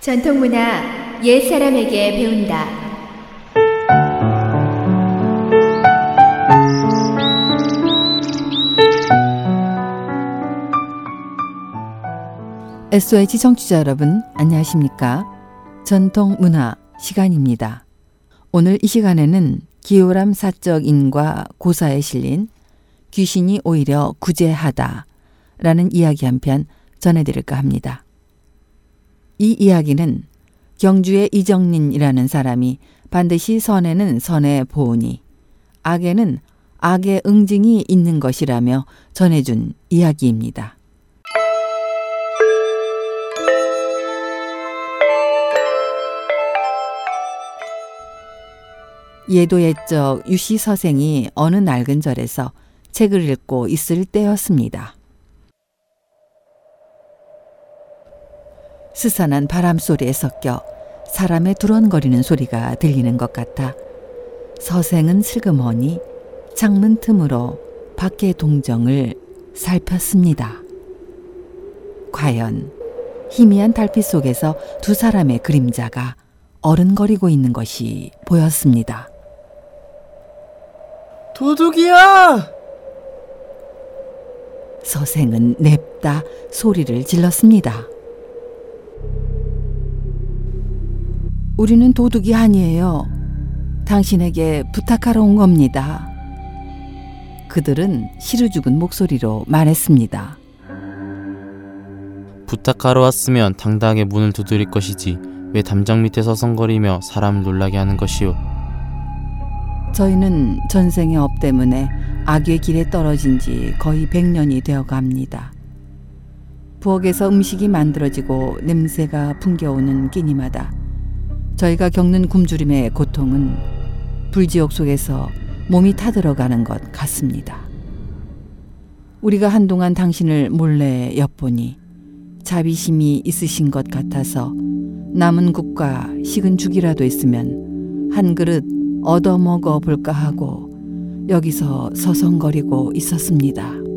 전통문화 옛 사람에게 배운다. SOH 청취자 여러분, 안녕하십니까? 전통문화 시간입니다. 오늘 이 시간에는 기호람 사적인과 고사에 실린 귀신이 오히려 구제하다 라는 이야기 한 편 전해드릴까 합니다. 이 이야기는 경주의 이정린이라는 사람이 반드시 선에는 선의 보온이, 악에는 악의 응징이 있는 것이라며 전해준 이야기입니다. 예도 옛적 유씨 서생이 어느 낡은 절에서 책을 읽고 있을 때였습니다. 스산한 바람 소리에 섞여 사람의 두런거리는 소리가 들리는 것 같아 서생은 슬그머니 창문 틈으로 밖의 동정을 살폈습니다. 과연 희미한 달빛 속에서 두 사람의 그림자가 어른거리고 있는 것이 보였습니다. 도둑이야! 서생은 냅다 소리를 질렀습니다. 우리는 도둑이 아니에요. 당신에게 부탁하러 온 겁니다. 그들은 시루 죽은 목소리로 말했습니다. 부탁하러 왔으면 당당하게 문을 두드릴 것이지 왜 담장 밑에 서성거리며 사람을 놀라게 하는 것이오. 저희는 전생의 업 때문에 악의 길에 떨어진 지 거의 100년이 되어 갑니다. 부엌에서 음식이 만들어지고 냄새가 풍겨오는 끼니마다 저희가 겪는 굶주림의 고통은 불지옥 속에서 몸이 타들어가는 것 같습니다. 우리가 한동안 당신을 몰래 엿보니 자비심이 있으신 것 같아서 남은 국과 식은 죽이라도 있으면 한 그릇 얻어먹어 볼까 하고 여기서 서성거리고 있었습니다.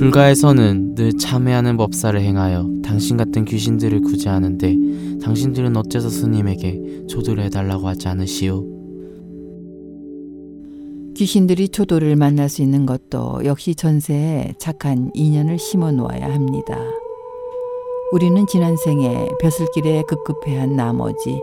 불가에서는 늘 참회하는 법사를 행하여 당신 같은 귀신들을 구제하는데 당신들은 어째서 스님에게 초도를 해달라고 하지 않으시오? 귀신들이 초도를 만날 수 있는 것도 역시 전세에 착한 인연을 심어 놓아야 합니다. 우리는 지난 생에 벼슬길에 급급해한 나머지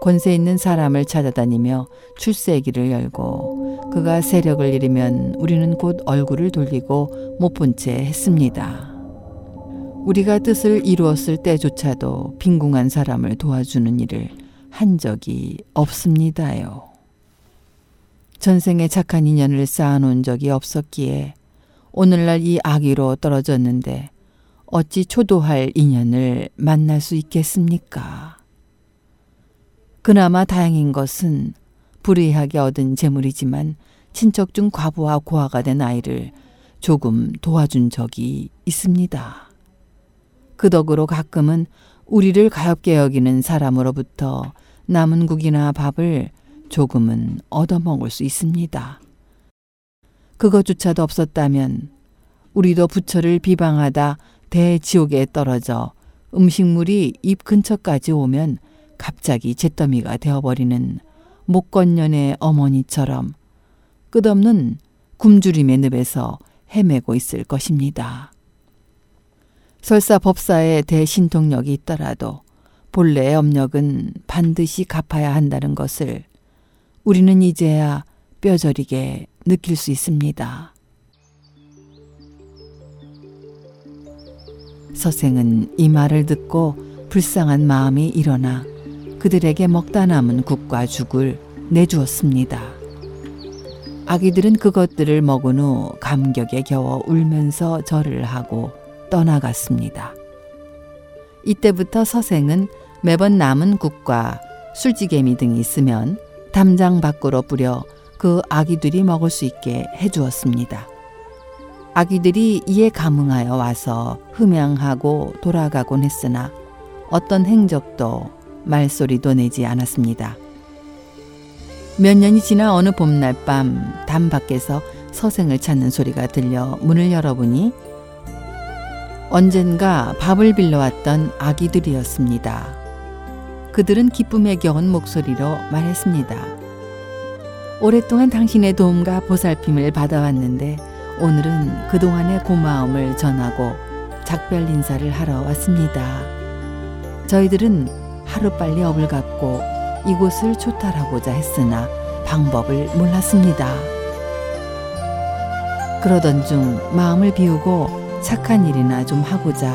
권세 있는 사람을 찾아다니며 출세기를 열고 그가 세력을 잃으면 우리는 곧 얼굴을 돌리고 못 본 채 했습니다. 우리가 뜻을 이루었을 때조차도 빈궁한 사람을 도와주는 일을 한 적이 없습니다요. 전생에 착한 인연을 쌓아놓은 적이 없었기에 오늘날 이 악의로 떨어졌는데 어찌 초도할 인연을 만날 수 있겠습니까? 그나마 다행인 것은 불의하게 얻은 재물이지만 친척 중 과부와 고아가 된 아이를 조금 도와준 적이 있습니다. 그 덕으로 가끔은 우리를 가엽게 여기는 사람으로부터 남은 국이나 밥을 조금은 얻어먹을 수 있습니다. 그것조차도 없었다면 우리도 부처를 비방하다 대지옥에 떨어져 음식물이 입 근처까지 오면 갑자기 잿더미가 되어버리는 목건년의 어머니처럼 끝없는 굶주림의 늪에서 헤매고 있을 것입니다. 설사 법사의 대신통력이 있더라도 본래의 업력은 반드시 갚아야 한다는 것을 우리는 이제야 뼈저리게 느낄 수 있습니다. 서생은 이 말을 듣고 불쌍한 마음이 일어나 그들에게 먹다 남은 국과 죽을 내주었습니다. 아기들은 그것들을 먹은 후 감격에 겨워 울면서 절을 하고 떠나갔습니다. 이때부터 서생은 매번 남은 국과 술지개미 등이 있으면 담장 밖으로 뿌려 그 아기들이 먹을 수 있게 해주었습니다. 아기들이 이에 감응하여 와서 흠양하고 돌아가곤 했으나 어떤 행적도 말소리도 내지 않았습니다. 몇 년이 지나 어느 봄날 밤 담 밖에서 서생을 찾는 소리가 들려 문을 열어보니 언젠가 밥을 빌려왔던 아기들이었습니다. 그들은 기쁨에 겨운 목소리로 말했습니다. 오랫동안 당신의 도움과 보살핌을 받아왔는데 오늘은 그동안의 고마움을 전하고 작별 인사를 하러 왔습니다. 저희들은 하루빨리 업을 갚고 이곳을 초탈하고자 했으나 방법을 몰랐습니다. 그러던 중 마음을 비우고 착한 일이나 좀 하고자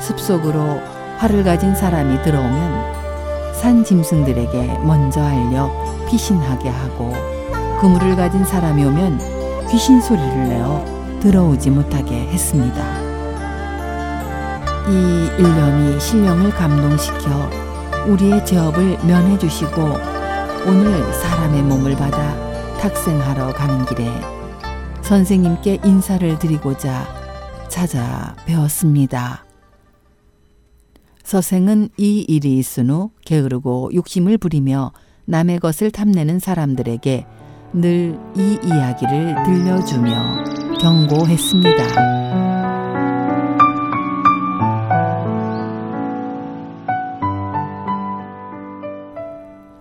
숲속으로 활을 가진 사람이 들어오면 산 짐승들에게 먼저 알려 피신하게 하고 그물을 가진 사람이 오면 귀신 소리를 내어 들어오지 못하게 했습니다. 이 일념이 신령을 감동시켜 우리의 죄업을 면해 주시고 오늘 사람의 몸을 받아 탁생하러 가는 길에 선생님께 인사를 드리고자 찾아뵈었습니다. 서생은 이 일이 있은 후 게으르고 욕심을 부리며 남의 것을 탐내는 사람들에게 늘 이 이야기를 들려주며 경고했습니다.